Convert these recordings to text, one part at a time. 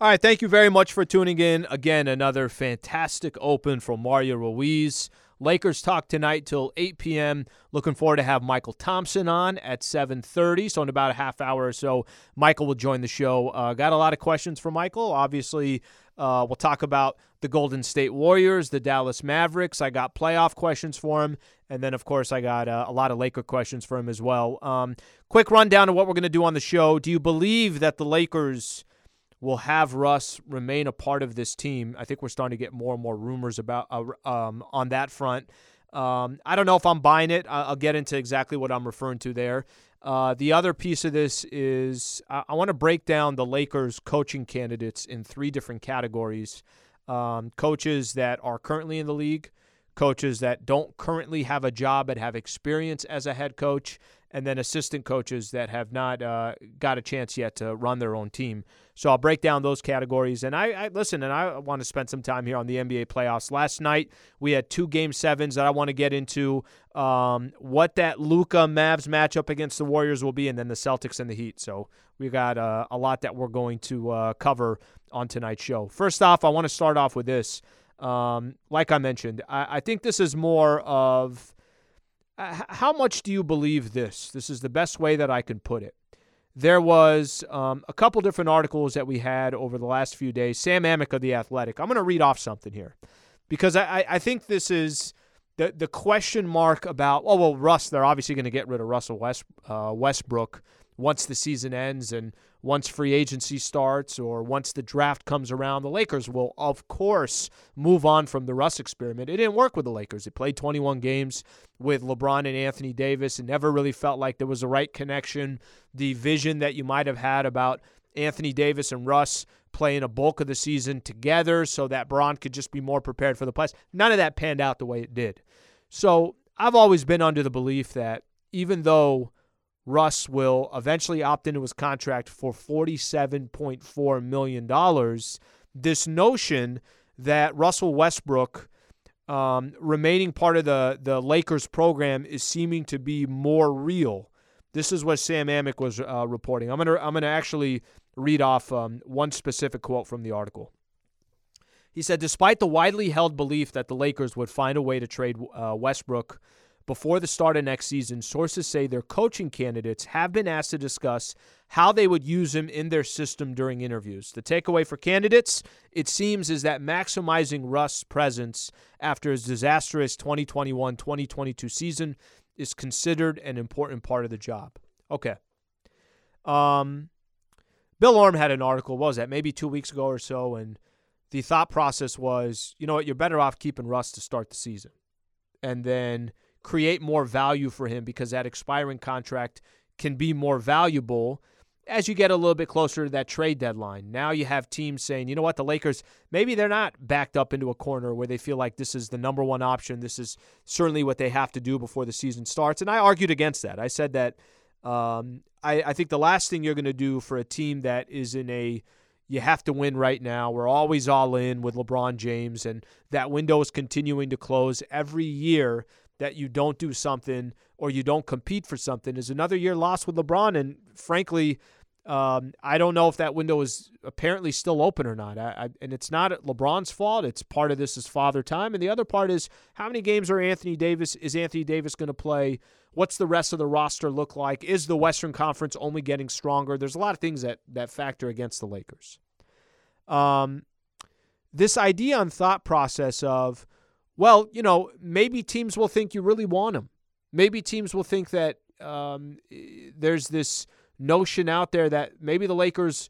All right, thank you very much for tuning in. Again, another fantastic open from Mario Ruiz. Lakers talk tonight till 8 p.m. Looking forward to have Mychal Thompson on at 7:30. So in about a half hour or so, Mychal will join the show. Uh, got a lot of questions for Mychal. Obviously, uh, we'll talk about the Golden State Warriors, the Dallas Mavericks. I got playoff questions for him, and then of course I got uh, a lot of Laker questions for him as well. Um, quick rundown of what we're going to do on the show. Do you believe that the Lakers? Will have Russ remain a part of this team. I think we're starting to get more and more rumors about uh, um, on that front. Um, I don't know if I'm buying it. I'll get into exactly what I'm referring to there. Uh, the other piece of this is I, I want to break down the Lakers coaching candidates in three different categories um, coaches that are currently in the league, coaches that don't currently have a job but have experience as a head coach, and then assistant coaches that have not uh, got a chance yet to run their own team. So I'll break down those categories. And I, I, listen, and I want to spend some time here on the NBA playoffs. Last night we had two game sevens that I want to get into. Um, what that Luka Mavs matchup against the Warriors will be, and then the Celtics and the Heat. So we got uh, a lot that we're going to uh, cover on tonight's show. First off, I want to start off with this. Um, like I mentioned, I, I think this is more of uh, how much do you believe this? This is the best way that I can put it. There was um, a couple different articles that we had over the last few days. Sam Amick of The Athletic. I'm going to read off something here because I, I think this is the, the question mark about, oh, well, Russ, they're obviously going to get rid of Russell West, uh, Westbrook once the season ends and once free agency starts or once the draft comes around, the Lakers will, of course, move on from the Russ experiment. It didn't work with the Lakers. They played 21 games with LeBron and Anthony Davis and never really felt like there was a right connection. The vision that you might have had about Anthony Davis and Russ playing a bulk of the season together so that Bron could just be more prepared for the playoffs. None of that panned out the way it did. So I've always been under the belief that even though Russ will eventually opt into his contract for $47.4 million. This notion that Russell Westbrook um, remaining part of the, the Lakers program is seeming to be more real. This is what Sam Amick was uh, reporting. I'm gonna I'm gonna actually read off um, one specific quote from the article. He said, despite the widely held belief that the Lakers would find a way to trade uh, Westbrook before the start of next season, sources say their coaching candidates have been asked to discuss how they would use him in their system during interviews. The takeaway for candidates, it seems, is that maximizing Russ' presence after his disastrous 2021 2022 season is considered an important part of the job. Okay. Um, Bill Oram had an article, was that, maybe two weeks ago or so, and the thought process was, you know what, you're better off keeping Russ to start the season. And then create more value for him because that expiring contract can be more valuable as you get a little bit closer to that trade deadline. Now you have teams saying, you know what, the Lakers, maybe they're not backed up into a corner where they feel like this is the number one option. This is certainly what they have to do before the season starts. And I argued against that. I said that um, I, I think the last thing you're going to do for a team that is in a you have to win right now. We're always all in with LeBron James, and that window is continuing to close every year that you don't do something or you don't compete for something is another year lost with LeBron. And frankly, um, I don't know if that window is apparently still open or not. I, I, and it's not LeBron's fault. It's part of this is father time, and the other part is how many games are Anthony Davis is Anthony Davis going to play? What's the rest of the roster look like? Is the Western Conference only getting stronger? There's a lot of things that that factor against the Lakers. Um, this idea and thought process of well, you know, maybe teams will think you really want him. Maybe teams will think that um, there's this notion out there that maybe the Lakers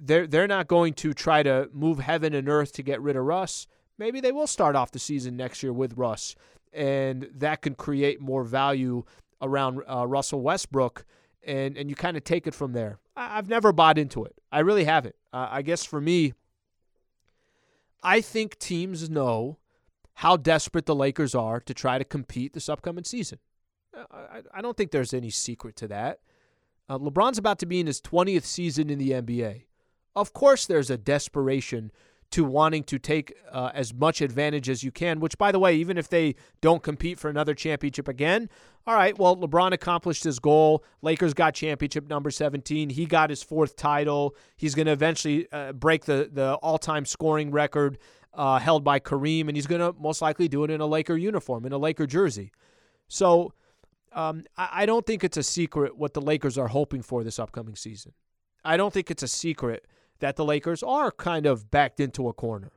they're they're not going to try to move heaven and earth to get rid of Russ. Maybe they will start off the season next year with Russ, and that can create more value around uh, Russell Westbrook, and and you kind of take it from there. I, have never bought into it. I really haven't. Uh, I guess for me, I think teams know how desperate the Lakers are to try to compete this upcoming season. I, I don't think there's any secret to that. Uh, LeBron's about to be in his 20th season in the NBA. Of course, there's a desperation to wanting to take uh, as much advantage as you can, which, by the way, even if they don't compete for another championship again, all right, well, LeBron accomplished his goal. Lakers got championship number 17. He got his fourth title. He's going to eventually uh, break the, the all time scoring record uh, held by Kareem, and he's going to most likely do it in a Laker uniform, in a Laker jersey. So um, I, I don't think it's a secret what the Lakers are hoping for this upcoming season. I don't think it's a secret that the Lakers are kind of backed into a corner.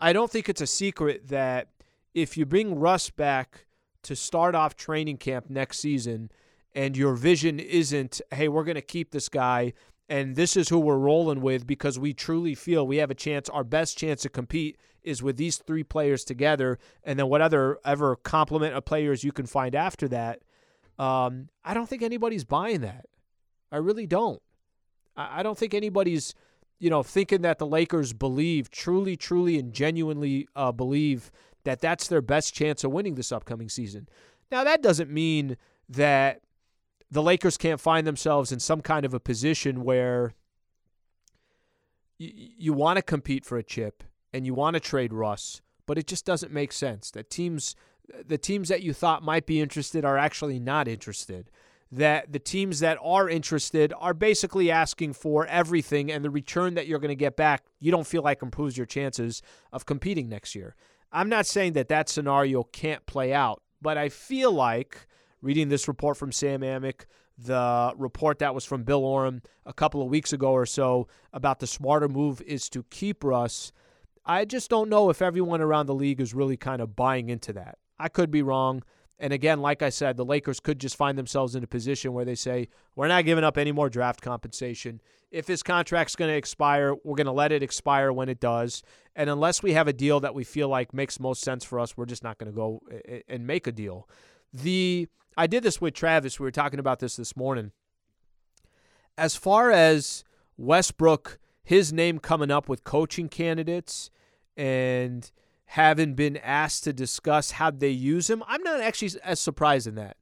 I don't think it's a secret that if you bring Russ back to start off training camp next season and your vision isn't, hey, we're going to keep this guy and this is who we're rolling with because we truly feel we have a chance, our best chance to compete is with these three players together, and then what other ever complement of players you can find after that. Um, I don't think anybody's buying that. I really don't. I, I don't think anybody's you know, thinking that the Lakers believe, truly, truly, and genuinely uh, believe that that's their best chance of winning this upcoming season. Now, that doesn't mean that the Lakers can't find themselves in some kind of a position where y- you want to compete for a chip and you want to trade Russ, but it just doesn't make sense that teams, the teams that you thought might be interested, are actually not interested that the teams that are interested are basically asking for everything, and the return that you're going to get back, you don't feel like improves your chances of competing next year. I'm not saying that that scenario can't play out, but I feel like reading this report from Sam Amick, the report that was from Bill Oram a couple of weeks ago or so about the smarter move is to keep Russ. I just don't know if everyone around the league is really kind of buying into that. I could be wrong. And again, like I said, the Lakers could just find themselves in a position where they say, we're not giving up any more draft compensation. If his contract's going to expire, we're going to let it expire when it does. And unless we have a deal that we feel like makes most sense for us, we're just not going to go eh, eh, and make a deal. The I did this with Travis. We were talking about this this morning. As far as Westbrook, his name coming up with coaching candidates and – haven't been asked to discuss how they use him. I'm not actually as surprised in that.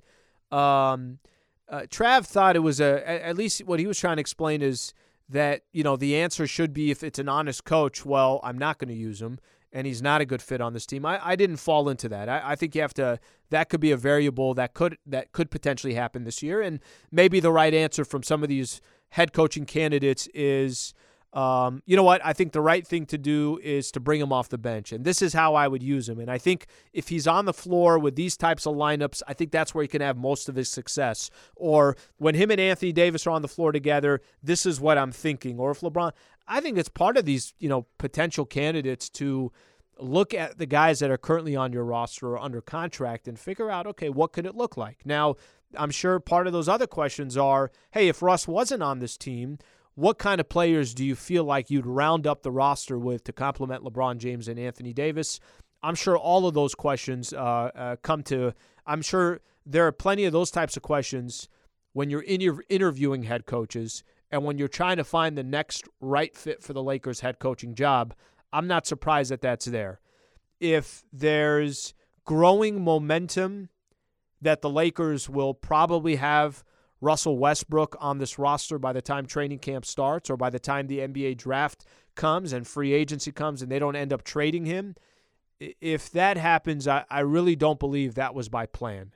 Um, uh, Trav thought it was a at least what he was trying to explain is that you know the answer should be if it's an honest coach. Well, I'm not going to use him, and he's not a good fit on this team. I, I didn't fall into that. I, I think you have to. That could be a variable that could that could potentially happen this year, and maybe the right answer from some of these head coaching candidates is um, you know what? I think the right thing to do is to bring him off the bench. And this is how I would use him. And I think if he's on the floor with these types of lineups, I think that's where he can have most of his success. Or when him and Anthony Davis are on the floor together, this is what I'm thinking. Or if LeBron, I think it's part of these, you know, potential candidates to look at the guys that are currently on your roster or under contract and figure out, okay, what could it look like? Now, I'm sure part of those other questions are, hey, if Russ wasn't on this team, what kind of players do you feel like you'd round up the roster with to complement LeBron James and Anthony Davis? I'm sure all of those questions uh, uh, come to. I'm sure there are plenty of those types of questions when you're in interviewing head coaches and when you're trying to find the next right fit for the Lakers head coaching job. I'm not surprised that that's there. If there's growing momentum that the Lakers will probably have Russell Westbrook on this roster by the time training camp starts or by the time the NBA draft comes and free agency comes and they don't end up trading him. If that happens, I, I really don't believe that was by plan.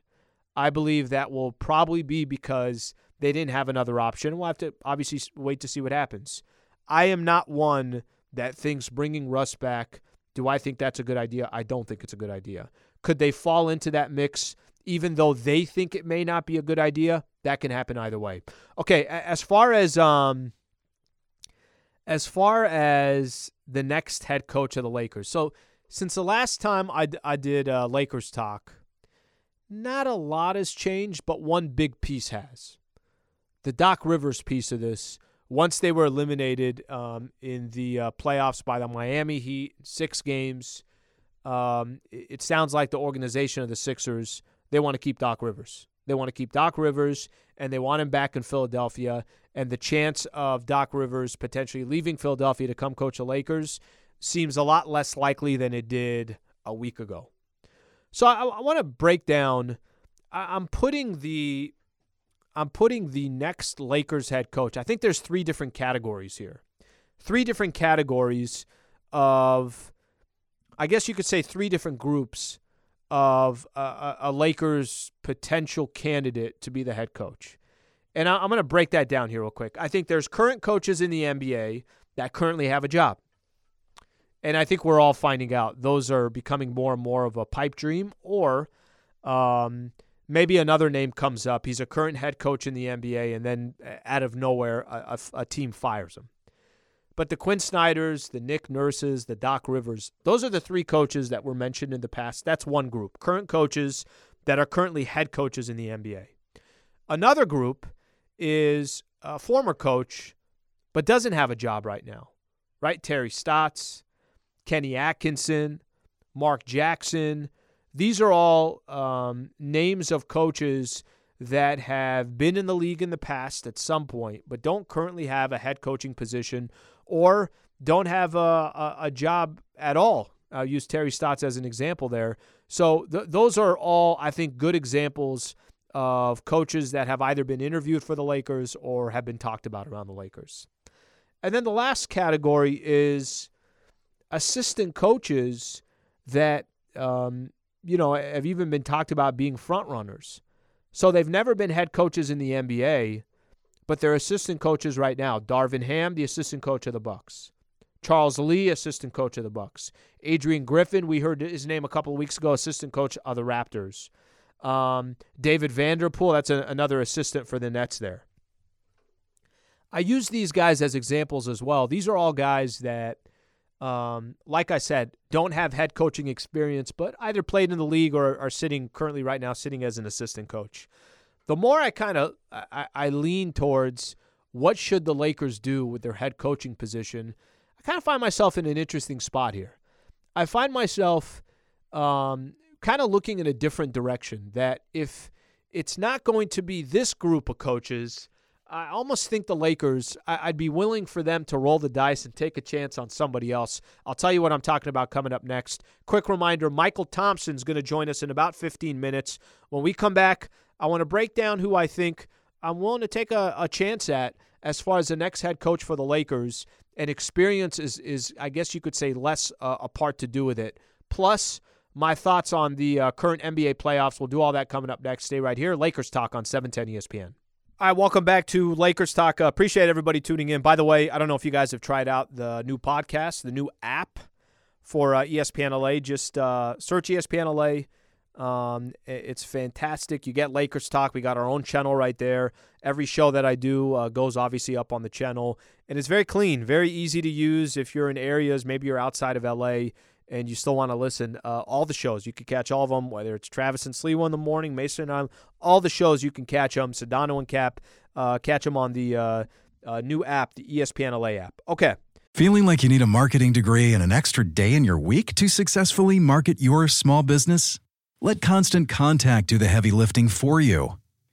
I believe that will probably be because they didn't have another option. We'll have to obviously wait to see what happens. I am not one that thinks bringing Russ back. Do I think that's a good idea? I don't think it's a good idea. Could they fall into that mix even though they think it may not be a good idea? that can happen either way. Okay, as far as um as far as the next head coach of the Lakers. So since the last time I, I did uh, Lakers talk, not a lot has changed, but one big piece has. The Doc Rivers piece of this. Once they were eliminated um, in the uh, playoffs by the Miami Heat, six games, um, it, it sounds like the organization of the Sixers they want to keep Doc Rivers. They want to keep Doc Rivers and they want him back in Philadelphia. And the chance of Doc Rivers potentially leaving Philadelphia to come coach the Lakers seems a lot less likely than it did a week ago. So I, I want to break down. I, I'm putting the I'm putting the next Lakers head coach. I think there's three different categories here. Three different categories of, I guess you could say, three different groups of a, a Lakers potential candidate to be the head coach. And I, I'm going to break that down here real quick. I think there's current coaches in the NBA that currently have a job. And I think we're all finding out those are becoming more and more of a pipe dream, or um, maybe another name comes up. He's a current head coach in the NBA, and then uh, out of nowhere, a, a, a team fires him. But the Quin Snyders, the Nick Nurses, the Doc Rivers, those are the three coaches that were mentioned in the past. That's one group. Current coaches that are currently head coaches in the NBA. Another group is a former coach, but doesn't have a job right now, right? Terry Stotts, Kenny Atkinson, Mark Jackson. These are all um, names of coaches that have been in the league in the past at some point, but don't currently have a head coaching position or don't have a, a, a job at all. I'll use Terry Stotts as an example there. So th- those are all, I think, good examples of coaches that have either been interviewed for the Lakers or have been talked about around the Lakers. And then the last category is assistant coaches that um, you know have even been talked about being front runners. So they've never been head coaches in the NBA, but they're assistant coaches right now. Darvin Ham, the assistant coach of the Bucks. Charles Lee, assistant coach of the Bucks. Adrian Griffin, we heard his name a couple of weeks ago, assistant coach of the Raptors. Um, David Vanterpool, that's a, another assistant for the Nets there. I use these guys as examples as well. These are all guys that – um, like I said, don't have head coaching experience, but either played in the league or are sitting currently right now sitting as an assistant coach. The more I kind of I, I lean towards what should the Lakers do with their head coaching position, I kind of find myself in an interesting spot here. I find myself um, kind of looking in a different direction. That if it's not going to be this group of coaches, I almost think the Lakers, I'd be willing for them to roll the dice and take a chance on somebody else. I'll tell you what I'm talking about coming up next. Quick reminder Mychal Thompson's going to join us in about 15 minutes. When we come back, I want to break down who I think I'm willing to take a, a chance at as far as the next head coach for the Lakers. And experience is, is I guess you could say, less uh, a part to do with it. Plus, my thoughts on the uh, current NBA playoffs. We'll do all that coming up next. Stay right here. Lakers Talk on 710 ESPN. All right, welcome back to Lakers Talk. Uh, appreciate everybody tuning in. By the way, I don't know if you guys have tried out the new podcast, the new app for uh, ESPN LA. Just uh, search ESPN LA. Um, it's fantastic. You get Lakers Talk. We got our own channel right there. Every show that I do uh, goes obviously up on the channel, and it's very clean, very easy to use. If you're in areas, maybe you're outside of LA and you still want to listen, uh, all the shows you can catch all of them. Whether it's Travis and Sliwa in the morning, Mason and I, all the shows you can catch them. Sedano and Kap, uh, catch them on the uh, uh new app, the ESPN LA app. Okay. Feeling like you need a marketing degree and an extra day in your week to successfully market your small business? Let Constant Contact do the heavy lifting for you.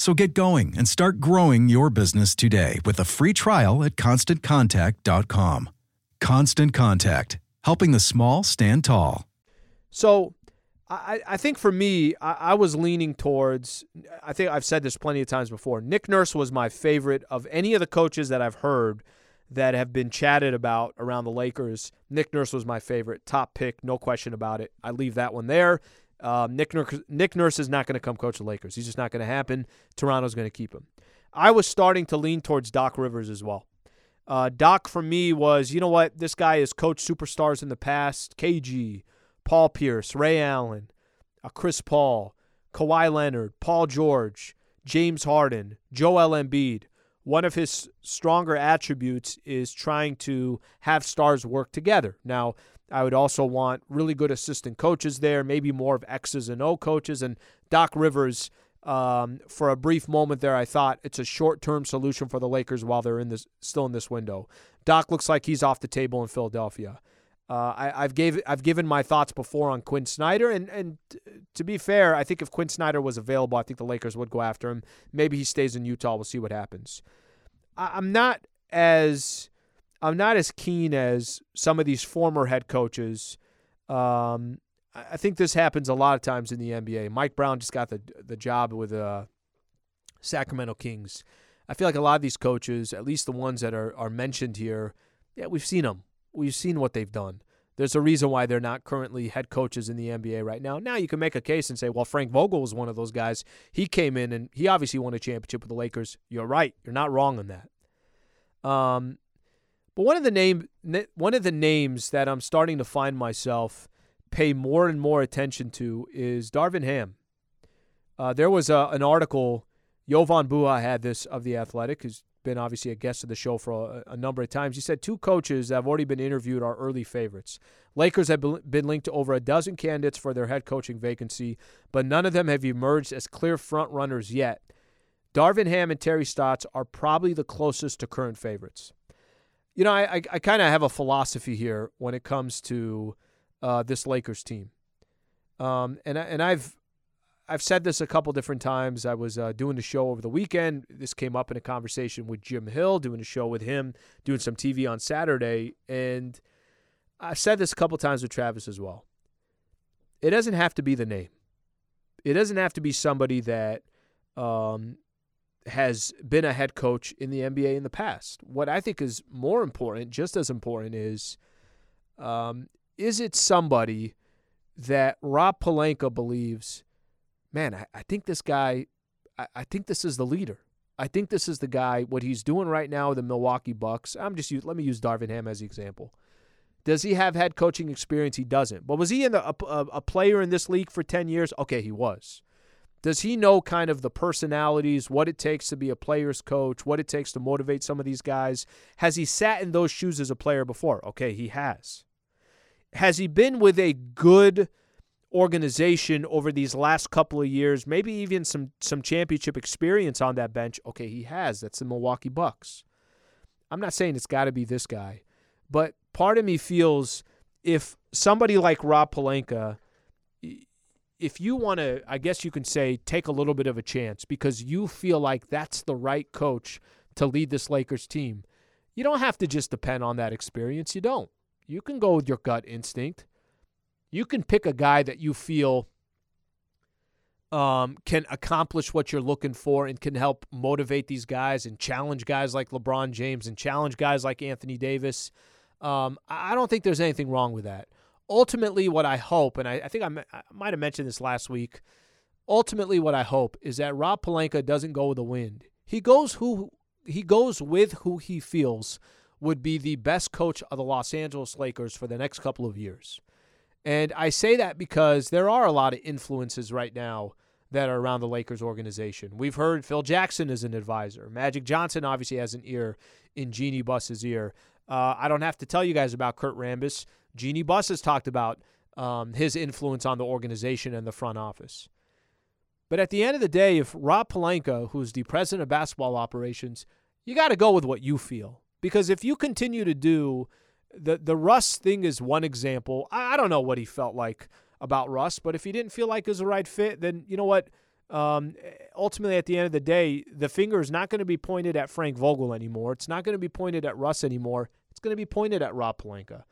So get going and start growing your business today with a free trial at constantcontact.com. Constant Contact, helping the small stand tall. So, I, I think for me, I, I, was leaning towards. I think I've said this plenty of times before. Nick Nurse was my favorite of any of the coaches that I've heard that have been chatted about around the Lakers. Nick Nurse was my favorite, top pick, no question about it. I leave that one there. Um, Nick, Nurse, Nick Nurse is not going to come coach the Lakers. He's just not going to happen. Toronto's going to keep him. I was starting to lean towards Doc Rivers as well. Uh, Doc for me was, you know what? This guy has coached superstars in the past. KG, Paul Pierce, Ray Allen, uh, Chris Paul, Kawhi Leonard, Paul George, James Harden, Joel Embiid. One of his stronger attributes is trying to have stars work together. Now, I would also want really good assistant coaches there, maybe more of X's and O coaches. And Doc Rivers, Um, for a brief moment there, I thought it's a short-term solution for the Lakers while they're in this still in this window. Doc looks like he's off the table in Philadelphia. Uh, I, have gave I've given my thoughts before on Quin Snyder, and and to be fair, I think if Quin Snyder was available, I think the Lakers would go after him. Maybe he stays in Utah. We'll see what happens. I, I'm not as I'm not as keen as some of these former head coaches. Um, I think this happens a lot of times in the NBA. Mike Brown just got the the job with uh, Sacramento Kings. I feel like a lot of these coaches, at least the ones that are are mentioned here, yeah, we've seen them. We've seen what they've done. There's a reason why they're not currently head coaches in the NBA right now. Now you can make a case and say, well, Frank Vogel was one of those guys. He came in and he obviously won a championship with the Lakers. You're right. You're not wrong on that. Um, but one of the name one of the names that I'm starting to find myself pay more and more attention to is Darvin Ham. Uh, there was a, an article, Jovan Buha had this of The Athletic, who's been obviously a guest of the show for a, a, number of times. He said two coaches that have already been interviewed are early favorites. Lakers have been linked to over a dozen candidates for their head coaching vacancy, but none of them have emerged as clear front runners yet. Darvin Ham and Terry Stotts are probably the closest to current favorites. You know, I, I, I kind of have a philosophy here when it comes to uh, this Lakers team. Um, and and I've I've said this a couple different times. I was uh, doing the show over the weekend. This came up in a conversation with Jim Hill, doing a show with him, doing some TV on Saturday, and I've said this a couple times with Travis as well. It doesn't have to be the name. It doesn't have to be somebody that um, has been a head coach in the NBA in the past. What I think is more important, just as important, is um, is it somebody that Rob Pelinka believes, man, I, I think this guy, I, I, think this is the leader. I think this is the guy, what he's doing right now with the Milwaukee Bucks. I'm just let me use Darvin Ham as the example. Does he have head coaching experience? He doesn't. But was he in the, a, a player in this league for 10 years? Okay, he was. Does he know kind of the personalities, what it takes to be a player's coach, what it takes to motivate some of these guys? Has he sat in those shoes as a player before? Okay, he has. Has he been with a good organization over these last couple of years, maybe even some some championship experience on that bench? Okay, he has. That's the Milwaukee Bucks. I'm not saying it's got to be this guy, but part of me feels if somebody like Rob Pelinka, if you want to, I guess you can say, take a little bit of a chance because you feel like that's the right coach to lead this Lakers team, you don't have to just depend on that experience. You don't. You can go with your gut instinct. You can pick a guy that you feel um, can accomplish what you're looking for and can help motivate these guys and challenge guys like LeBron James and challenge guys like Anthony Davis. Um, I don't think there's anything wrong with that. Ultimately, what I hope, and I, I think I, I might have mentioned this last week, ultimately what I hope is that Rob Pelinka doesn't go with the wind. He goes who he goes with who he feels would be the best coach of the Los Angeles Lakers for the next couple of years. And I say that because there are a lot of influences right now that are around the Lakers organization. We've heard Phil Jackson is an advisor. Magic Johnson obviously has an ear in Jeanie Buss's ear. Uh, I don't have to tell you guys about Kurt Rambis. Jeanie Buss has talked about um, his influence on the organization and the front office. But at the end of the day, if Rob Pelinka, who's the president of basketball operations, you got to go with what you feel. Because if you continue to do the the Russ thing is one example. I, I don't know what he felt like about Russ, but if he didn't feel like it was the right fit, then you know what? Um, ultimately, at the end of the day, the finger is not going to be pointed at Frank Vogel anymore. It's not going to be pointed at Russ anymore. It's going to be pointed at Rob Pelinka.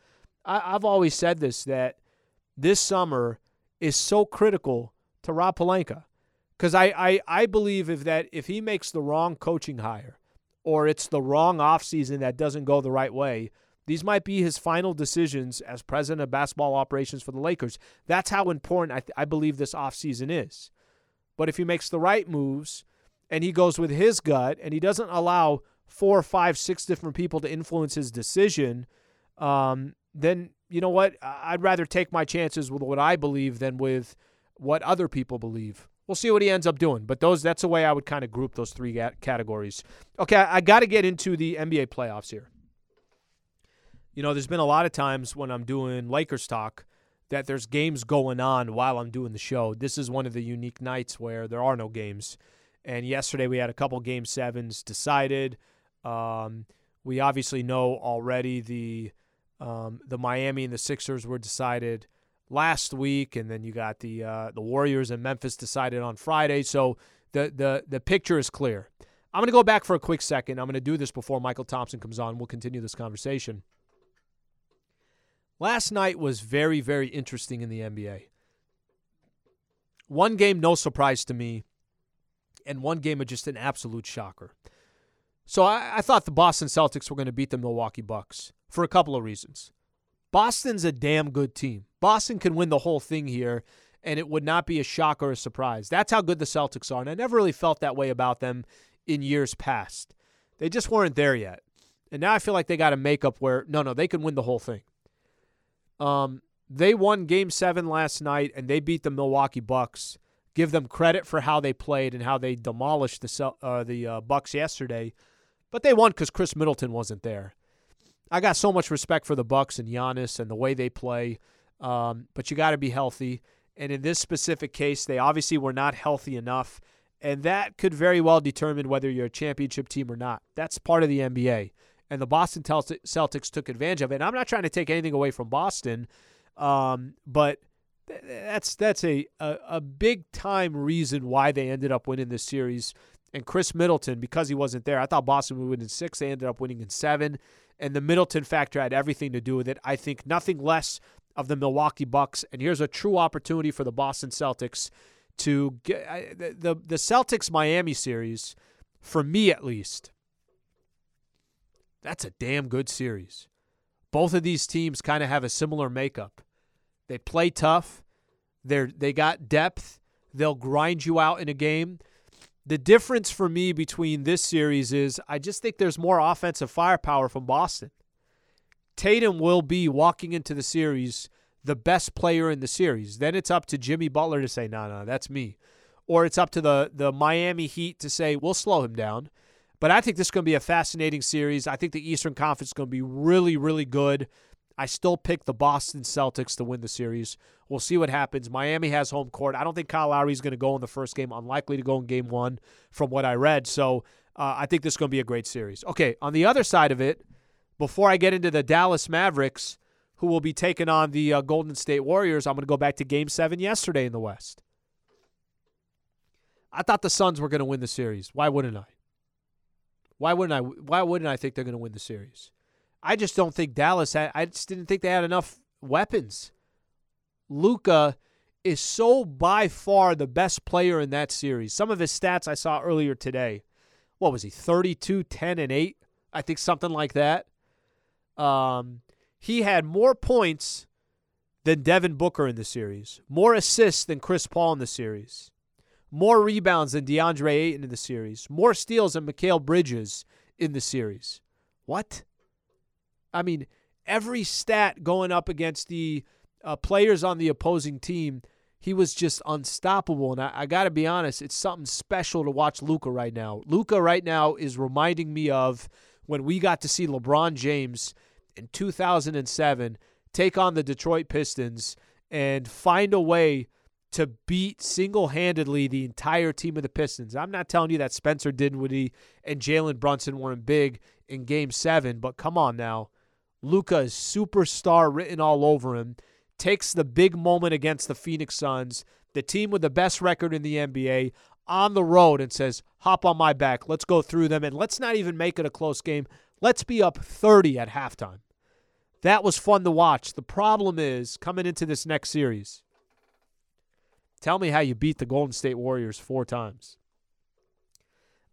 I, I've always said this that this summer is so critical to Rob Pelinka because I, I, I believe if that if he makes the wrong coaching hire or it's the wrong offseason that doesn't go the right way, these might be his final decisions as president of basketball operations for the Lakers. That's how important I, th- I believe this offseason is. But if he makes the right moves and he goes with his gut and he doesn't allow four, five, six different people to influence his decision, um, then you know what? I'd rather take my chances with what I believe than with what other people believe. We'll see what he ends up doing. But those that's the way I would kind of group those three categories. Okay, I, got to get into the NBA playoffs here. You know, there's been a lot of times when I'm doing Lakers talk that there's games going on while I'm doing the show. This is one of the unique nights where there are no games. And yesterday we had a couple game sevens decided. Um, we obviously know already the um, the Miami and the Sixers were decided last week, and then you got the uh, the Warriors and Memphis decided on Friday. So the the the picture is clear. I'm going to go back for a quick second. I'm going to do this before Mychal Thompson comes on. We'll continue this conversation. Last night was very, very interesting in the NBA. One game, no surprise to me, and one game of just an absolute shocker. So I, I thought the Boston Celtics were going to beat the Milwaukee Bucks for a couple of reasons. Boston's a damn good team. Boston can win the whole thing here, and it would not be a shock or a surprise. That's how good the Celtics are, and I never really felt that way about them in years past. They just weren't there yet. And now I feel like they got a makeup where, no, no, they can win the whole thing. Um, they won game seven last night, and they beat the Milwaukee Bucks. Give them credit for how they played and how they demolished the, uh, the uh, Bucks yesterday. But they won because Khris Middleton wasn't there. I got so much respect for the Bucks and Giannis and the way they play, um, but you got to be healthy. And in this specific case, they obviously were not healthy enough, and that could very well determine whether you're a championship team or not. That's part of the NBA, and the Boston Celtics took advantage of it. And I'm not trying to take anything away from Boston, um, but that's that's a, a, a big time reason why they ended up winning this series. And Khris Middleton, because he wasn't there, I thought Boston would win in six. They ended up winning in seven and the Middleton factor had everything to do with it. I think nothing less of the Milwaukee Bucks. And here's a true opportunity for the Boston Celtics to get the the Celtics Miami series, for me at least. That's a damn good series. Both of these teams kind of have a similar makeup. They play tough. They're they got depth. They'll grind you out in a game. The difference for me between this series is I just think there's more offensive firepower from Boston. Tatum will be walking into the series the best player in the series. Then it's up to Jimmy Butler to say, no, no, that's me. Or it's up to the, the Miami Heat to say, we'll slow him down. But I think this is going to be a fascinating series. I think the Eastern Conference is going to be really, really good. I still pick the Boston Celtics to win the series. We'll see what happens. Miami has home court. I don't think Kyle Lowry is going to go in the first game. Unlikely to go in game one from what I read. So uh, I think this is going to be a great series. Okay, on the other side of it, before I get into the Dallas Mavericks, who will be taking on the uh, Golden State Warriors, I'm going to go back to game seven yesterday in the West. I thought the Suns were going to win the series. Why wouldn't I? Why wouldn't I? Why wouldn't I think they're going to win the series? I just don't think Dallas had. I just didn't think they had enough weapons. Luka is so by far the best player in that series. Some of his stats I saw earlier today. What was he? 32, 10, and 8? I think something like that. Um, he had more points than Devin Booker in the series, more assists than Chris Paul in the series, more rebounds than DeAndre Ayton in the series, more steals than Mikal Bridges in the series. What? I mean, every stat going up against the uh, players on the opposing team, he was just unstoppable. And I, I got to be honest, it's something special to watch Luka right now. Luka right now is reminding me of when we got to see LeBron James in 2007 take on the Detroit Pistons and find a way to beat single handedly the entire team of the Pistons. I'm not telling you that Spencer Dinwiddie and Jalen Brunson weren't big in game seven, but come on now. Luka is superstar written all over him. Takes the big moment against the Phoenix Suns, the team with the best record in the NBA, on the road and says, Hop on my back. Let's go through them. And let's not even make it a close game. Let's be up 30 at halftime. That was fun to watch. The problem is coming into this next series. Tell me how you beat the Golden State Warriors four times.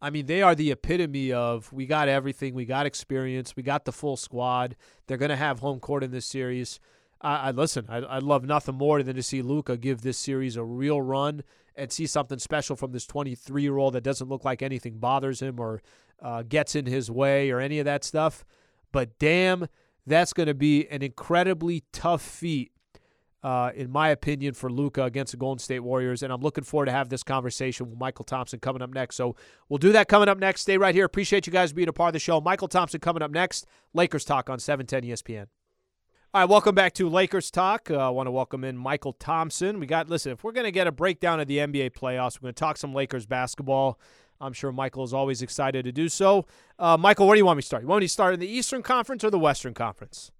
I mean, they are the epitome of we got everything, we got experience, we got the full squad. They're going to have home court in this series. I, I listen. I, I love nothing more than to see Luka give this series a real run and see something special from this 23 year old that doesn't look like anything bothers him or uh, gets in his way or any of that stuff. But damn, that's going to be an incredibly tough feat uh, in my opinion, for Luka against the Golden State Warriors. And I'm looking forward to have this conversation with Mychal Thompson coming up next. So we'll do that coming up next. Stay right here. Appreciate you guys being a part of the show. Mychal Thompson coming up next. Lakers talk on 710 ESPN. All right, welcome back to Lakers Talk. Uh, I want to welcome in Mychal Thompson. We got, listen, if we're going to get a breakdown of the NBA playoffs, we're going to talk some Lakers basketball. I'm sure Mychal is always excited to do so. Uh, Mychal, where do you want me to start? You want me to start in the Eastern Conference or the Western Conference?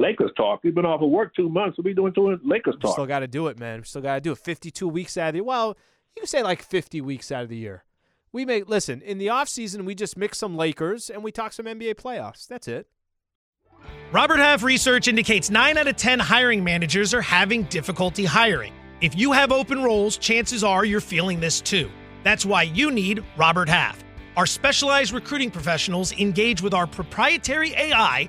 Lakers talk. We've been off of work two months. We'll be doing two Lakers talk. We still got to do it, man. We still got to do it. 52 weeks out of the year. well, you can say like 50 weeks out of the year. We make listen in the off season. We just mix some Lakers and we talk some NBA playoffs. That's it. Robert Half research indicates 9 out of 10 hiring managers are having difficulty hiring. If you have open roles, chances are you're feeling this too. That's why you need Robert Half. Our specialized recruiting professionals engage with our proprietary AI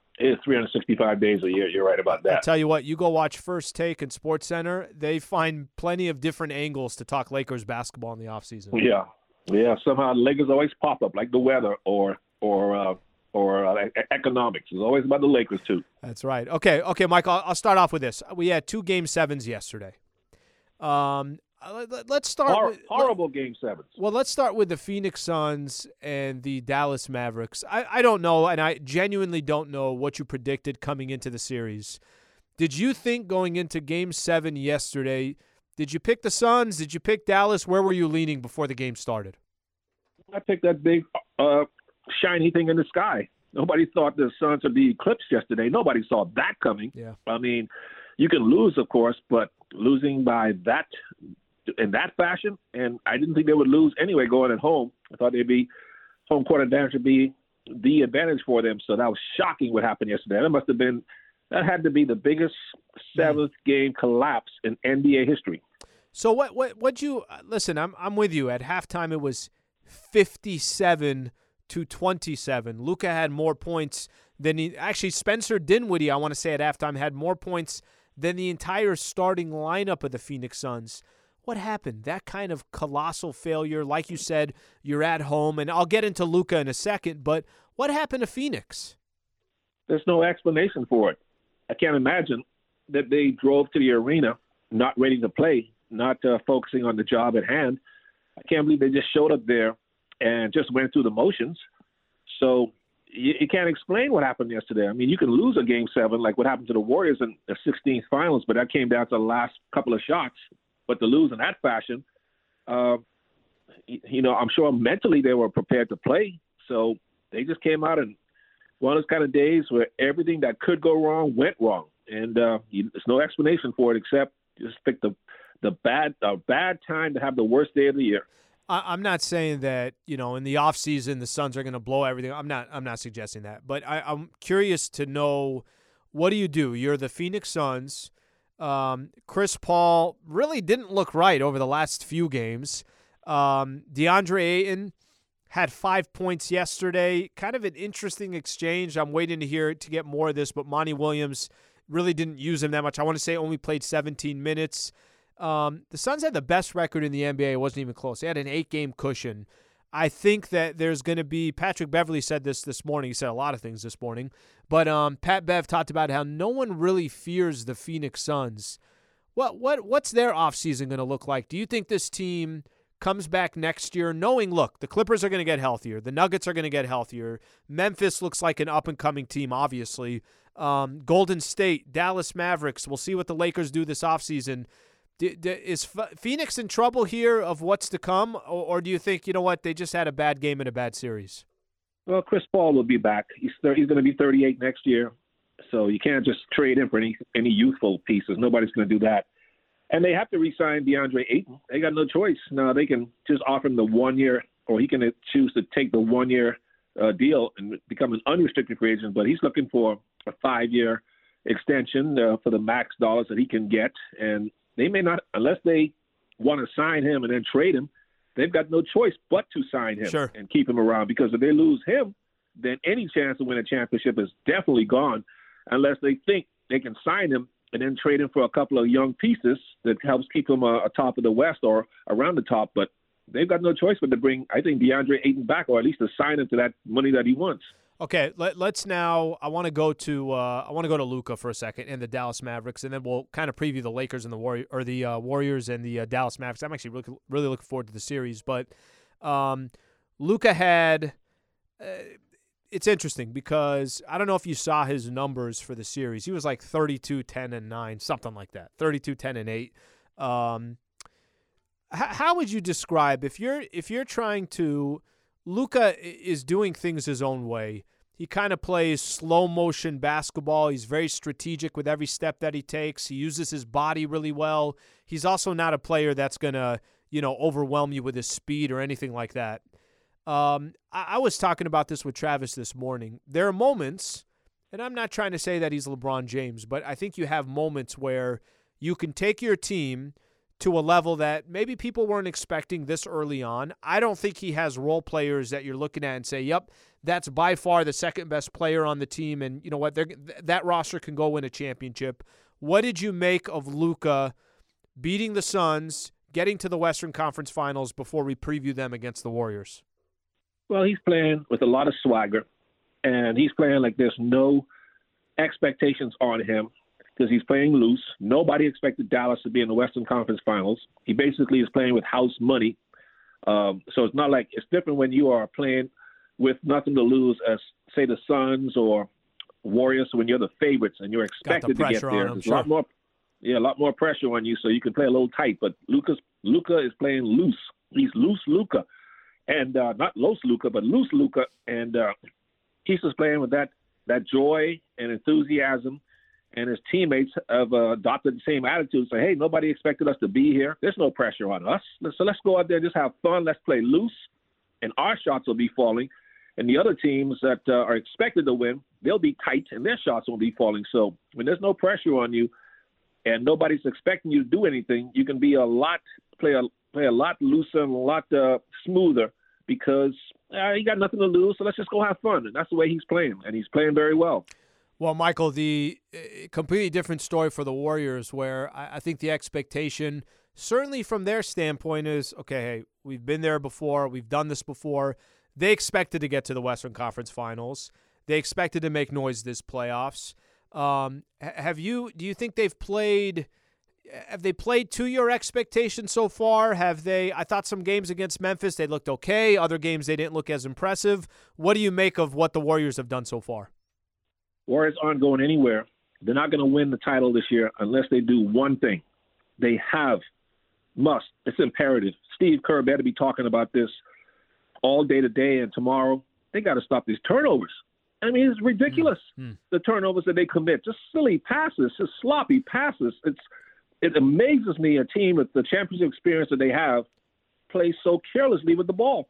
is 365 days a year. You're right about that. I tell you what, you go watch First Take and Sports Center. They find plenty of different angles to talk Lakers basketball in the offseason. Yeah, yeah. Somehow Lakers always pop up, like the weather or or uh, or uh, economics. It's always about the Lakers too. That's right. Okay, okay, Mychal. I'll start off with this. We had two game sevens yesterday. Um, let's start. Hor- with, horrible game sevens. Well, let's start with the Phoenix Suns and the Dallas Mavericks. I, I don't know, and I genuinely don't know what you predicted coming into the series. Did you think going into Game Seven yesterday? Did you pick the Suns? Did you pick Dallas? Where were you leaning before the game started? I picked that big uh, shiny thing in the sky. Nobody thought the Suns would be eclipsed yesterday. Nobody saw that coming. Yeah. I mean, you can lose, of course, but losing by that in that fashion, and I didn't think they would lose anyway going at home. I thought they'd be home court advantage would be the advantage for them. So that was shocking what happened yesterday. That must have been that had to be the biggest seventh game collapse in NBA history. So what what what you uh, listen? I'm I'm with you. At halftime, it was 57 to 27. Luka had more points than he actually Spencer Dinwiddie. I want to say at halftime had more points than the entire starting lineup of the Phoenix Suns. What happened? That kind of colossal failure. Like you said, you're at home, and I'll get into Luka in a second. But what happened to Phoenix? There's no explanation for it. I can't imagine that they drove to the arena not ready to play, not uh, focusing on the job at hand. I can't believe they just showed up there and just went through the motions. So you, you, can't explain what happened yesterday. I mean, you can lose a game seven, like what happened to the Warriors in the 16th finals, but that came down to the last couple of shots. But to lose in that fashion, uh, you know, I'm sure mentally they were prepared to play. So they just came out and one of those kind of days where everything that could go wrong went wrong, and uh, you, there's no explanation for it except just pick the the bad a bad time to have the worst day of the year. I'm not saying that you know in the off season the Suns are going to blow everything. I'm not. I'm not suggesting that. But I, I'm curious to know what do you do? You're the Phoenix Suns. Um, Chris Paul really didn't look right over the last few games. Um, DeAndre Ayton had five points yesterday. Kind of an interesting exchange. I'm waiting to hear to get more of this, but Monty Williams really didn't use him that much. I want to say only played 17 minutes. Um, the Suns had the best record in the NBA. It wasn't even close. They had an eight game cushion. I think that there's going to be Patrick Beverley said this this morning. He said a lot of things this morning, but um, Pat Bev talked about how no one really fears the Phoenix Suns. What what what's their offseason going to look like? Do you think this team comes back next year knowing look, the Clippers are going to get healthier, the Nuggets are going to get healthier, Memphis looks like an up and coming team obviously. Um, Golden State, Dallas Mavericks, we'll see what the Lakers do this offseason is Phoenix in trouble here of what's to come, or, or, do you think you know what they just had a bad game and a bad series? Well, Chris Paul will be back. He's he's going to be 38 next year, so you can't just trade him for any any youthful pieces. Nobody's going to do that. And they have to re-sign DeAndre Ayton. They got no choice. Now they can just offer him the one year, or he can choose to take the one year uh, deal and become an unrestricted free agent. But he's looking for a five year extension uh, for the max dollars that he can get. And they may not, unless they want to sign him and then trade him, they've got no choice but to sign him sure. and keep him around. Because if they lose him, then any chance to win a championship is definitely gone, unless they think they can sign him and then trade him for a couple of young pieces that helps keep him uh, atop of the West or around the top. But they've got no choice but to bring, I think, DeAndre Ayton back, or at least to sign him to that money that he wants. Okay, let, us now. I want to go to uh, I want to go to Luka for a second and the Dallas Mavericks, and then we'll kind of preview the Lakers and the Warrior or the uh, Warriors and the uh, Dallas Mavericks. I'm actually really, really looking forward to the series, but um, Luka had. Uh, it's interesting because I don't know if you saw his numbers for the series. He was like 32, 10, and 9, something like that. 32, 10, and 8. Um, how would you describe if you're if you're trying to Luka is doing things his own way. He kind of plays slow motion basketball. He's very strategic with every step that he takes. He uses his body really well. He's also not a player that's going to, you know, overwhelm you with his speed or anything like that. Um, I, I was talking about this with Travis this morning. There are moments, and I'm not trying to say that he's LeBron James, but I think you have moments where you can take your team to a level that maybe people weren't expecting this early on. I don't think he has role players that you're looking at and say, "Yep, that's by far the second best player on the team," and you know what, that roster can go win a championship. What did you make of Luka beating the Suns, getting to the Western Conference Finals before we preview them against the Warriors? Well, he's playing with a lot of swagger, and he's playing like there's no expectations on him because he's playing loose. Nobody expected Dallas to be in the Western Conference Finals. He basically is playing with house money. Um, so it's not like it's different when you are playing with nothing to lose, as say the Suns or Warriors, when you're the favorites and you're expected to get there. There's sure. a lot more, yeah, a lot more pressure on you, so you can play a little tight. But Lucas, Luka is playing loose. He's loose Luka, and uh, not loose Luka, but loose Luka, and uh, he's just playing with that that joy and enthusiasm. And his teammates have uh, adopted the same attitude. Say, hey, nobody expected us to be here. There's no pressure on us. So let's go out there, and just have fun. Let's play loose, and our shots will be falling. And the other teams that uh, are expected to win, they'll be tight, and their shots won't be falling. So when there's no pressure on you, and nobody's expecting you to do anything, you can be a lot play a play a lot looser and a lot uh, smoother because uh, he got nothing to lose. So let's just go have fun. And that's the way he's playing, and he's playing very well. Well, Mychal, the uh, completely different story for the Warriors, where I, think the expectation, certainly from their standpoint, is okay. Hey, we've been there before. We've done this before. They expected to get to the Western Conference Finals. They expected to make noise this playoffs. Um, have you? Do you think they've played? have they played to your expectations so far? Have they? I thought some games against Memphis they looked okay. Other games they didn't look as impressive. What do you make of what the Warriors have done so far? Warriors aren't going anywhere. They're not going to win the title this year unless they do one thing. They have, must. It's imperative. Steve Kerr better be talking about this all day today and tomorrow. They got to stop these turnovers. I mean, it's ridiculous. Mm-hmm. The turnovers that they commit, just silly passes, just sloppy passes. It's it amazes me a team with the championship experience that they have plays so carelessly with the ball.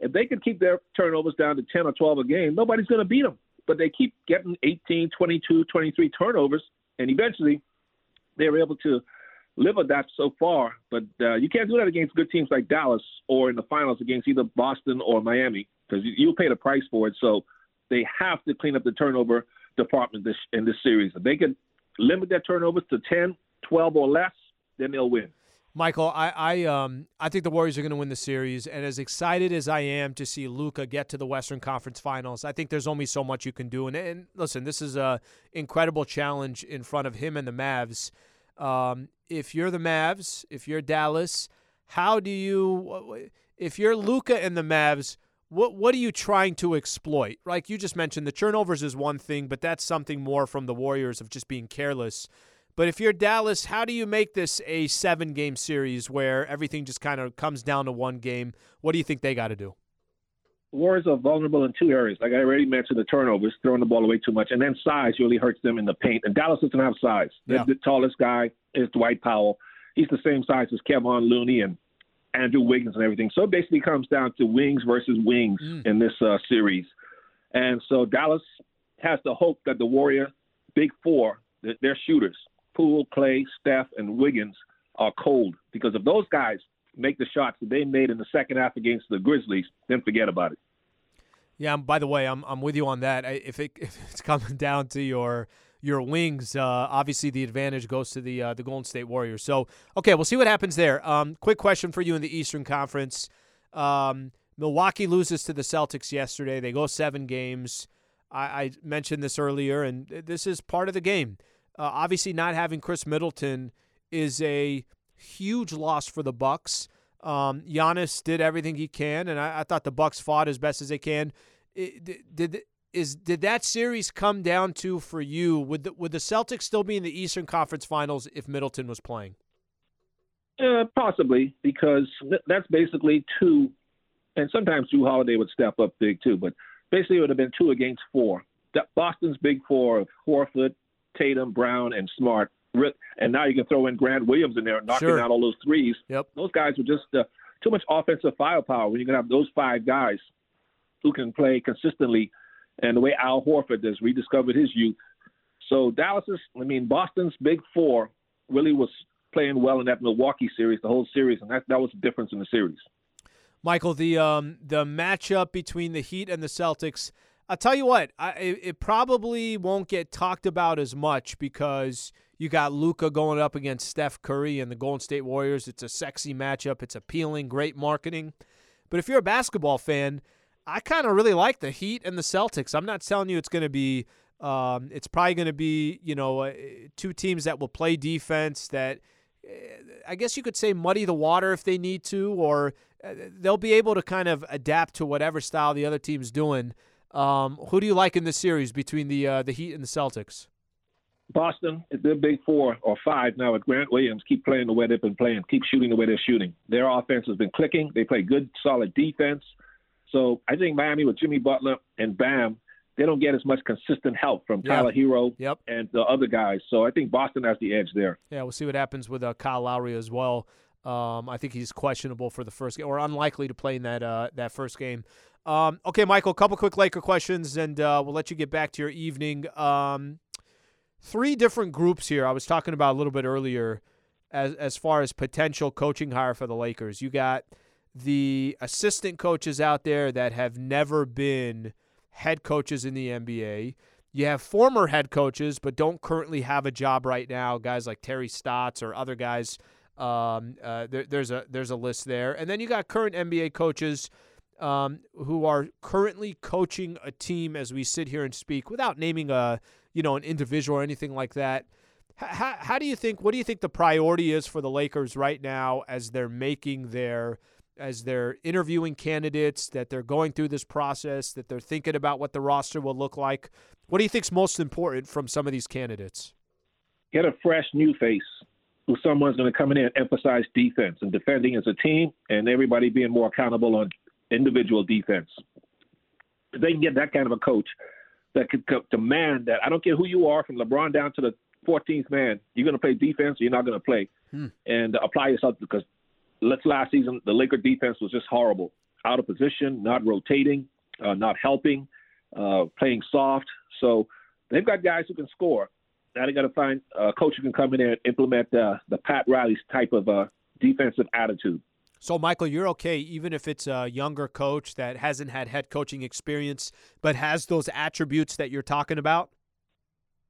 If they can keep their turnovers down to 10 or 12 a game, nobody's going to beat them. But they keep getting 18, 22, 23 turnovers, and eventually they're able to live with that so far. But uh, you can't do that against good teams like Dallas or in the finals against either Boston or Miami because you, you'll pay the price for it. So they have to clean up the turnover department this, in this series. If they can limit their turnovers to 10, 12 or less, then they'll win. Mychal, I I um I think the Warriors are going to win the series, and as excited as I am to see Luka get to the Western Conference Finals, I think there's only so much you can do. And, and listen, this is a incredible challenge in front of him and the Mavs. Um, if you're the Mavs, if you're Dallas, how do you? If you're Luka and the Mavs, what what are you trying to exploit? Like you just mentioned, the turnovers is one thing, but that's something more from the Warriors of just being careless. But if you're Dallas, how do you make this a seven game series where everything just kind of comes down to one game? What do you think they got to do? Warriors are vulnerable in two areas. Like I already mentioned, the turnovers, throwing the ball away too much, and then size really hurts them in the paint. And Dallas doesn't have size. Yeah. The, the tallest guy is Dwight Powell, he's the same size as Kevon Looney and Andrew Wiggins and everything. So it basically comes down to wings versus wings mm. in this uh, series. And so Dallas has the hope that the Warrior Big Four, their shooters, Poole, Klay, Steph, and Wiggins, are cold. Because if those guys make the shots that they made in the second half against the Grizzlies, then forget about it. Yeah. By the way, I'm I'm with you on that. If it if it's coming down to your your wings, uh, obviously the advantage goes to the uh, the Golden State Warriors. So okay, we'll see what happens there. Um, quick question for you in the Eastern Conference. Um, Milwaukee loses to the Celtics yesterday. They go seven games. I, I mentioned this earlier, and this is part of the game. Uh, obviously, not having Khris Middleton is a huge loss for the Bucks. Um, Giannis did everything he can, and I, I, thought the Bucks fought as best as they can. It, did, did is did that series come down to for you? Would the, would the Celtics still be in the Eastern Conference Finals if Middleton was playing? Uh, possibly, because that's basically two, and sometimes Jrue Holiday would step up big too, but basically it would have been two against four. Boston's big four of Horford, Tatum, Brown, and Smart. And now you can throw in Grant Williams in there, knocking sure. out all those threes. Yep. Those guys were just uh, too much offensive firepower when you can have those five guys who can play consistently. And the way Al Horford has rediscovered his youth. So Dallas's, I mean, Boston's big four really was playing well in that Milwaukee series, the whole series, and that that was the difference in the series. Mychal, the um the matchup between the Heat and the Celtics. I'll tell you what, I, it probably won't get talked about as much because you got Luka going up against Steph Curry and the Golden State Warriors. It's a sexy matchup. It's appealing, great marketing. But if you're a basketball fan, I kind of really like the Heat and the Celtics. I'm not telling you it's going to be. Um, it's probably going to be you know uh, two teams that will play defense that uh, I guess you could say muddy the water if they need to, or uh, they'll be able to kind of adapt to whatever style the other team's doing. Um, who do you like in this series between the uh, the Heat and the Celtics? Boston, their big four or five now with Grant Williams, keep playing the way they've been playing, keep shooting the way they're shooting. Their offense has been clicking. They play good, solid defense. So I think Miami with Jimmy Butler and Bam, they don't get as much consistent help from Tyler Herro yep. and the other guys. So I think Boston has the edge there. Yeah, we'll see what happens with uh, Kyle Lowry as well. Um, I think he's questionable for the first game, or unlikely to play in that uh, that first game. Um, okay, Mychal, a couple quick Laker questions, and uh, we'll let you get back to your evening. Um, three different groups here. I was talking about a little bit earlier, as as far as potential coaching hire for the Lakers. You got the assistant coaches out there that have never been head coaches in the NBA. You have former head coaches, but don't currently have a job right now. Guys like Terry Stotts or other guys um, uh, there, there's a there's a list there, and then you got current NBA coaches um, who are currently coaching a team as we sit here and speak, without naming a you know an individual or anything like that. How, how do you think? What do you think the priority is for the Lakers right now as they're making their as they're interviewing candidates, that they're going through this process, that they're thinking about what the roster will look like? What do you think's most important from some of these candidates? Get a fresh new face who someone's going to come in and emphasize defense and defending as a team and everybody being more accountable on individual defense. If they can get that kind of a coach that could demand that, I don't care who you are, from LeBron down to the 14th man, you're going to play defense or you're not going to play. Hmm. And apply yourself because let's last season, the Laker defense was just horrible. Out of position, not rotating, uh, not helping, uh, playing soft. So they've got guys who can score. Now they got to find a coach who can come in there and implement uh, the Pat Riley's type of uh, defensive attitude. So, Mychal, you're okay, even if it's a younger coach that hasn't had head coaching experience, but has those attributes that you're talking about.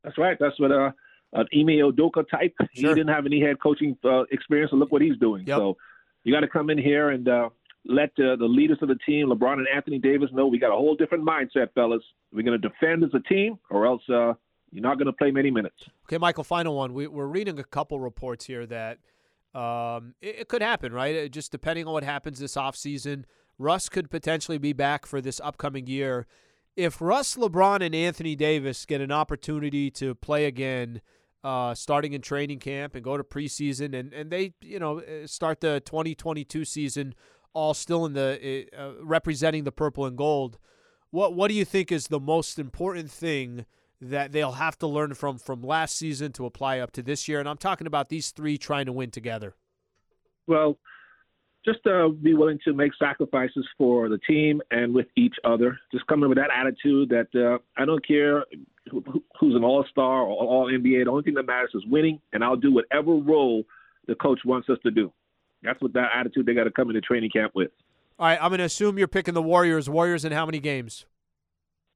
That's right. That's what uh, an Ime Udoka type. Sure. He didn't have any head coaching uh, experience, and look what he's doing. Yep. So, you got to come in here and uh, let uh, the leaders of the team, LeBron and Anthony Davis, know we got a whole different mindset, fellas. We're going to defend as a team, or else uh, you're not going to play many minutes. Okay, Mychal, final one. We, are reading a couple reports here that um, it, it, could happen, right? It, just depending on what happens this offseason, Russ could potentially be back for this upcoming year. If Russ, LeBron, and Anthony Davis get an opportunity to play again, uh, starting in training camp and go to preseason, and, and they, you know, uh, start the 2022 season all still in the uh, representing the purple and gold. What what do you think is the most important thing that they'll have to learn from from last season to apply up to this year? And I'm talking about these three trying to win together. Well, just uh, be willing to make sacrifices for the team and with each other. Just coming with that attitude that uh, I don't care who, who's an all star or all NBA. The only thing that matters is winning, and I'll do whatever role the coach wants us to do. That's what that attitude they got to come into training camp with. All right, I'm going to assume you're picking the Warriors. Warriors in how many games?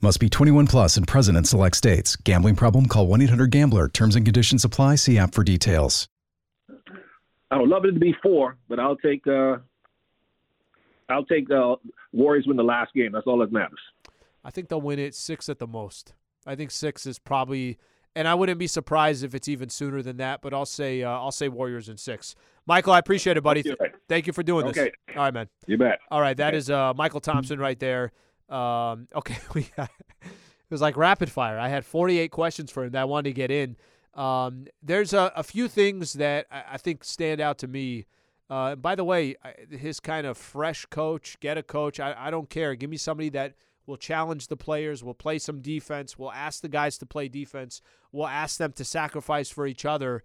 Must be 21 plus and present in select states. Gambling problem? Call 1 800 GAMBLER. Terms and conditions apply. See app for details. I would love it to be four, but I'll take uh, I'll take uh, Warriors win the last game. That's all that matters. I think they'll win it six at the most. I think six is probably, and I wouldn't be surprised if it's even sooner than that. But I'll say uh, I'll say Warriors in six. Mychal, I appreciate it, buddy. Thank you for doing okay. this. All right, man. You bet. All right, that okay. is uh, Mychal Thompson right there. Um, okay, we it was like rapid fire. I had 48 questions for him that I wanted to get in. Um, there's a, a, few things that I, I, think stand out to me. Uh, by the way, his kind of fresh coach, get a coach. I, I don't care. Give me somebody that will challenge the players, will play some defense, will ask the guys to play defense, will ask them to sacrifice for each other.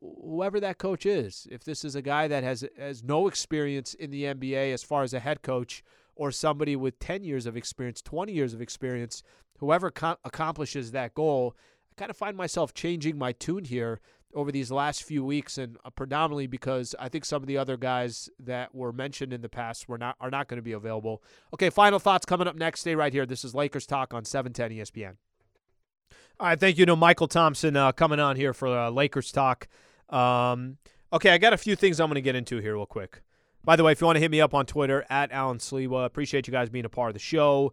Whoever that coach is, if this is a guy that has has no experience in the NBA as far as a head coach, or somebody with 10 years of experience, 20 years of experience, whoever co- accomplishes that goal, I kind of find myself changing my tune here over these last few weeks, and uh, predominantly because I think some of the other guys that were mentioned in the past were not are not going to be available. Okay, final thoughts coming up next. Stay right here. This is Lakers Talk on 710 ESPN. All right, thank you to Mychal Thompson uh, coming on here for uh, Lakers Talk. Um, okay, I got a few things I'm going to get into here real quick. By the way, if you want to hit me up on Twitter at Alan Sliwa, appreciate you guys being a part of the show.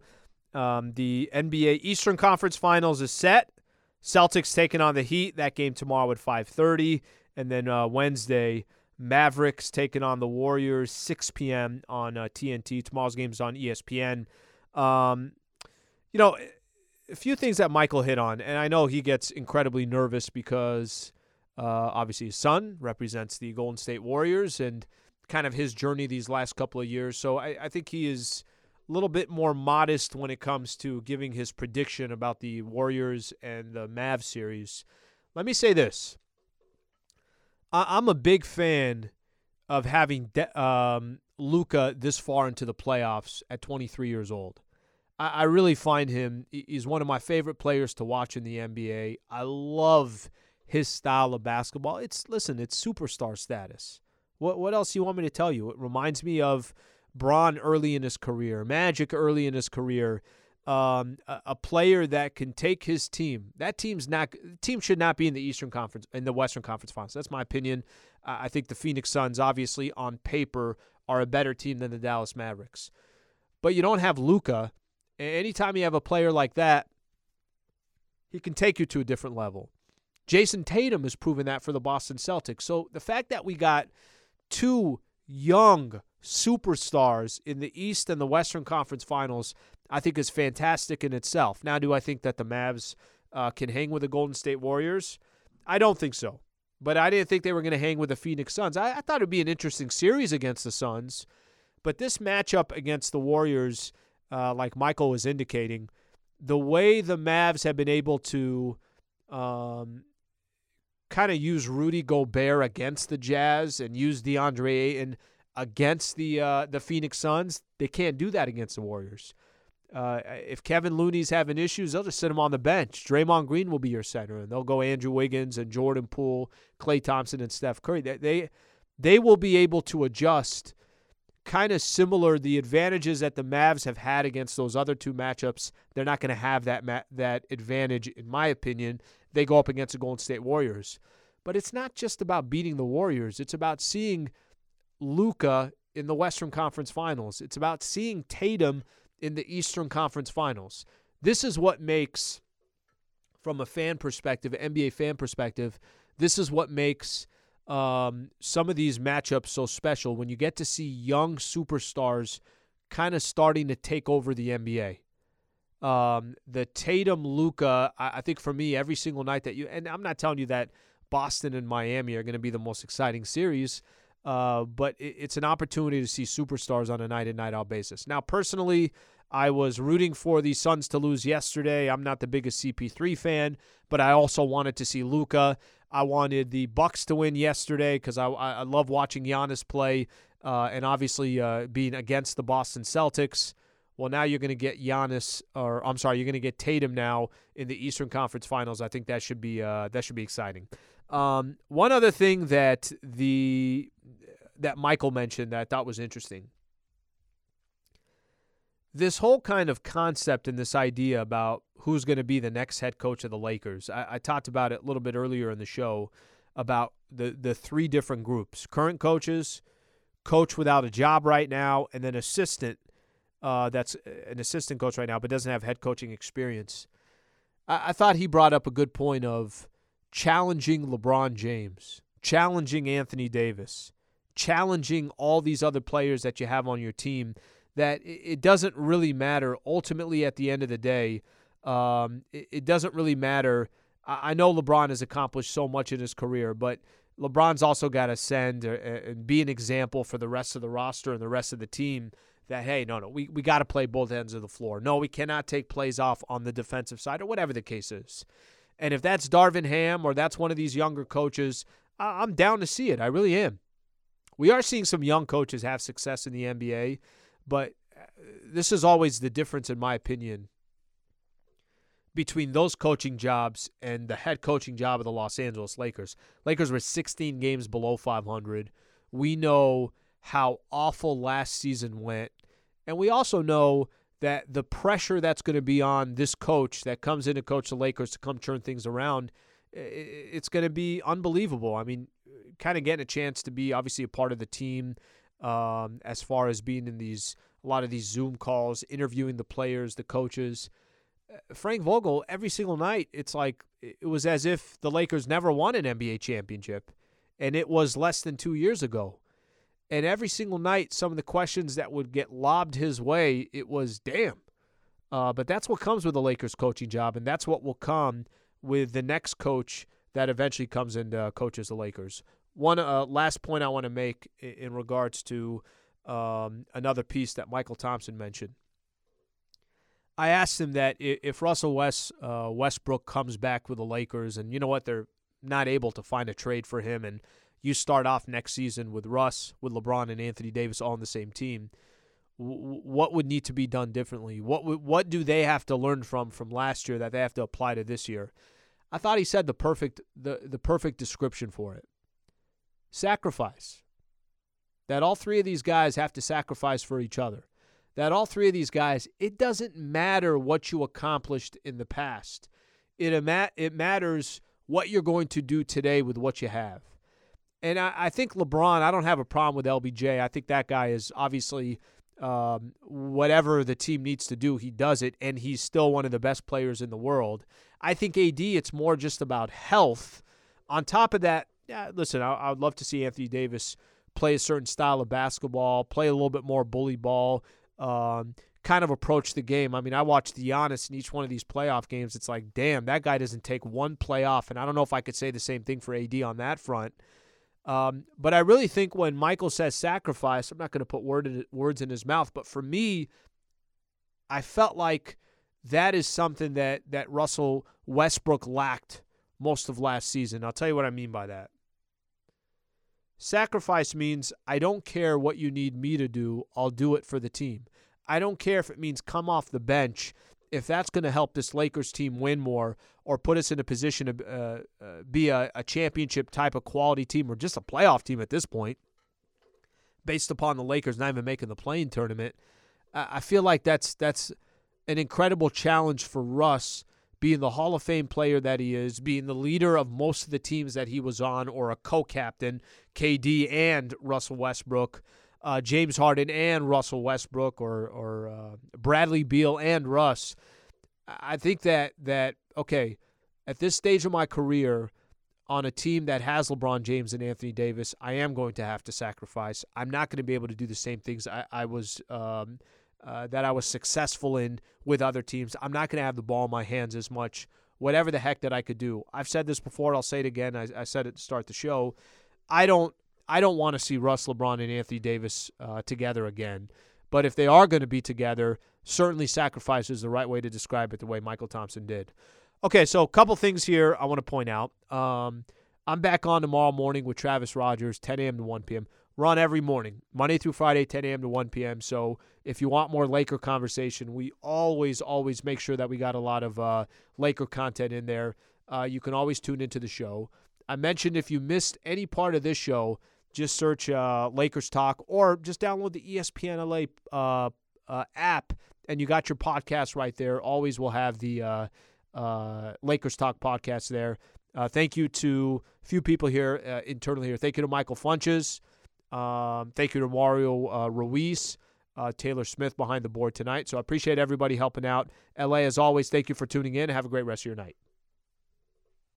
Um, the NBA Eastern Conference Finals is set. Celtics taking on the Heat. That game tomorrow at 5:30, and then uh, Wednesday, Mavericks taking on the Warriors 6 p.m. on uh, TNT. Tomorrow's game is on ESPN. Um, you know, a few things that Mychal hit on, and I know he gets incredibly nervous because uh, obviously his son represents the Golden State Warriors, and kind of his journey these last couple of years. So I, I think he is a little bit more modest when it comes to giving his prediction about the Warriors and the Mavs series. Let me say this I, am a big fan of having de- um, Luka this far into the playoffs at 23 years old. I, I really find him, he's one of my favorite players to watch in the NBA. I love his style of basketball. It's, listen, it's superstar status. What what else do you want me to tell you? It reminds me of Bron early in his career, Magic early in his career. Um, a, a, player that can take his team. That team's not team should not be in the Eastern Conference in the Western Conference Finals. That's my opinion. Uh, I think the Phoenix Suns, obviously on paper, are a better team than the Dallas Mavericks. But you don't have Luka. Anytime you have a player like that, he can take you to a different level. Jayson Tatum has proven that for the Boston Celtics. So the fact that we got two young superstars in the East and the Western Conference Finals, I think is fantastic in itself. Now, do I think that the Mavs uh, can hang with the Golden State Warriors? I don't think so. But I didn't think they were going to hang with the Phoenix Suns. I, I thought it would be an interesting series against the Suns. But this matchup against the Warriors, uh, like Mychal was indicating, the way the Mavs have been able to um, kind of use Rudy Gobert against the Jazz and use DeAndre Ayton against the uh, the Phoenix Suns, they can't do that against the Warriors. Uh, if Kevon Looney's having issues, they'll just sit him on the bench. Draymond Green will be your center, and they'll go Andrew Wiggins and Jordan Poole, Klay Thompson, and Steph Curry. They they, they will be able to adjust, kind of similar the advantages that the Mavs have had against those other two matchups. They're not going to have that ma- that advantage, in my opinion, they go up against the Golden State Warriors. But it's not just about beating the Warriors. It's about seeing Luka in the Western Conference Finals. It's about seeing Tatum in the Eastern Conference Finals. This is what makes, from a fan perspective, NBA fan perspective, This is what makes um, some of these matchups so special when you get to see young superstars kind of starting to take over the NBA. Um, the Tatum Luka, I, I, think for me, every single night that you, and I'm not telling you that Boston and Miami are going to be the most exciting series, uh, but it, it's an opportunity to see superstars on a night in, night out basis. Now, personally, I was rooting for the Suns to lose yesterday. I'm not the biggest CP3 fan, but I also wanted to see Luka. I wanted the Bucks to win yesterday because I, I love watching Giannis play, uh, and obviously uh, being against the Boston Celtics. Well, now you're going to get Giannis, or I'm sorry, you're going to get Tatum now in the Eastern Conference Finals. I think that should be uh, that should be exciting. Um, one other thing that the that Mychal mentioned that I thought was interesting. This whole kind of concept and this idea about who's going to be the next head coach of the Lakers. I, I talked about it a little bit earlier in the show about the the three different groups: current coaches, coach without a job right now, and then assistant uh, that's an assistant coach right now, but doesn't have head coaching experience. I, I thought he brought up a good point of challenging LeBron James, challenging Anthony Davis, challenging all these other players that you have on your team. That it doesn't really matter. Ultimately, at the end of the day, um, it, it doesn't really matter. I, I know LeBron has accomplished so much in his career, but LeBron's also got to send and be an example for the rest of the roster and the rest of the team that hey, no, no, we, we got to play both ends of the floor. No, we cannot take plays off on the defensive side or whatever the case is. And if that's Darvin Ham or that's one of these younger coaches, I'm down to see it. I really am. We are seeing some young coaches have success in the NBA, but uh, this is always the difference, in my opinion, between those coaching jobs and the head coaching job of the Los Angeles Lakers. Lakers were 16 games below 500. We know how awful last season went. And we also know that the pressure that's going to be on this coach that comes in to coach the Lakers to come turn things around, it's going to be unbelievable. I mean, kind of getting a chance to be obviously a part of the team um, as far as being in these a lot of these Zoom calls, interviewing the players, the coaches. Uh, Frank Vogel, every single night, it's like it was as if the Lakers never won an NBA championship, and it was less than two years ago. And every single night, some of the questions that would get lobbed his way, it was damn. Uh, but that's what comes with the Lakers coaching job, and that's what will come with the next coach that eventually comes and uh, coaches the Lakers. One uh, last point I want to make in regards to um, another piece that Mychal Thompson mentioned. I asked him that if Russell West uh, Westbrook comes back with the Lakers, and you know what, they're not able to find a trade for him, and you start off next season with Russ, with LeBron and Anthony Davis all on the same team. what would need to be done differently? What what do they have to learn from from last year that they have to apply to this year? I thought he said the perfect the, the perfect description for it. Sacrifice. That all three of these guys have to sacrifice for each other. That all three of these guys, it doesn't matter what you accomplished in the past. It, it matters what you're going to do today with what you have. And I, I think LeBron, I don't have a problem with LBJ. I think that guy is obviously um, whatever the team needs to do, he does it, and he's still one of the best players in the world. I think AD, it's more just about health. On top of that, yeah, listen, I, I would love to see Anthony Davis play a certain style of basketball, play a little bit more bully ball, um, kind of approach the game. I mean, I watched Giannis in each one of these playoff games. It's like, damn, that guy doesn't take one playoff, and I don't know if I could say the same thing for AD on that front. Um, but I really think when Mychal says sacrifice, I'm not going to put word in, words in his mouth, but for me, I felt like that is something that, that Russell Westbrook lacked most of last season. I'll tell you what I mean by that. Sacrifice means I don't care what you need me to do, I'll do it for the team. I don't care if it means come off the bench if that's going to help this Lakers team win more or put us in a position to uh, uh, be a, a, championship type of quality team or just a playoff team at this point, based upon the Lakers not even making the playing tournament, I feel like that's that's an incredible challenge for Russ, being the Hall of Fame player that he is, being the leader of most of the teams that he was on, or a co-captain, KD and Russell Westbrook uh, James Harden and Russell Westbrook or or uh, Bradley Beal and Russ. I think that that okay, at this stage of my career, on a team that has LeBron James and Anthony Davis, I am going to have to sacrifice. I'm not going to be able to do the same things I, I was um, uh, that I was successful in with other teams. I'm not going to have the ball in my hands as much. Whatever the heck that I could do. I've said this before. I'll say it again. I, I said it to start the show. I don't. I don't want to see Russ, LeBron, and Anthony Davis uh, together again. But if they are going to be together, certainly sacrifice is the right way to describe it. The way Mychal Thompson did. Okay, so a couple things here I want to point out. Um, I'm back on tomorrow morning with Travis Rogers, 10 a.m. to 1 p.m. Run every morning, Monday through Friday, 10 a.m. to 1 p.m. So if you want more Laker conversation, we always, always make sure that we got a lot of uh, Laker content in there. Uh, you can always tune into the show. I mentioned if you missed any part of this show, just search uh, Lakers Talk or just download the ESPN LA uh, uh, app, and you got your podcast right there. Always will have the uh, uh, Lakers Talk podcast there. Thank you to a few people here internally here. Thank you to Michael Funches. Um, thank you to Mario Ruiz, uh, Taylor Smith behind the board tonight. So I appreciate everybody helping out. LA, as always, thank you for tuning in. Have a great rest of your night.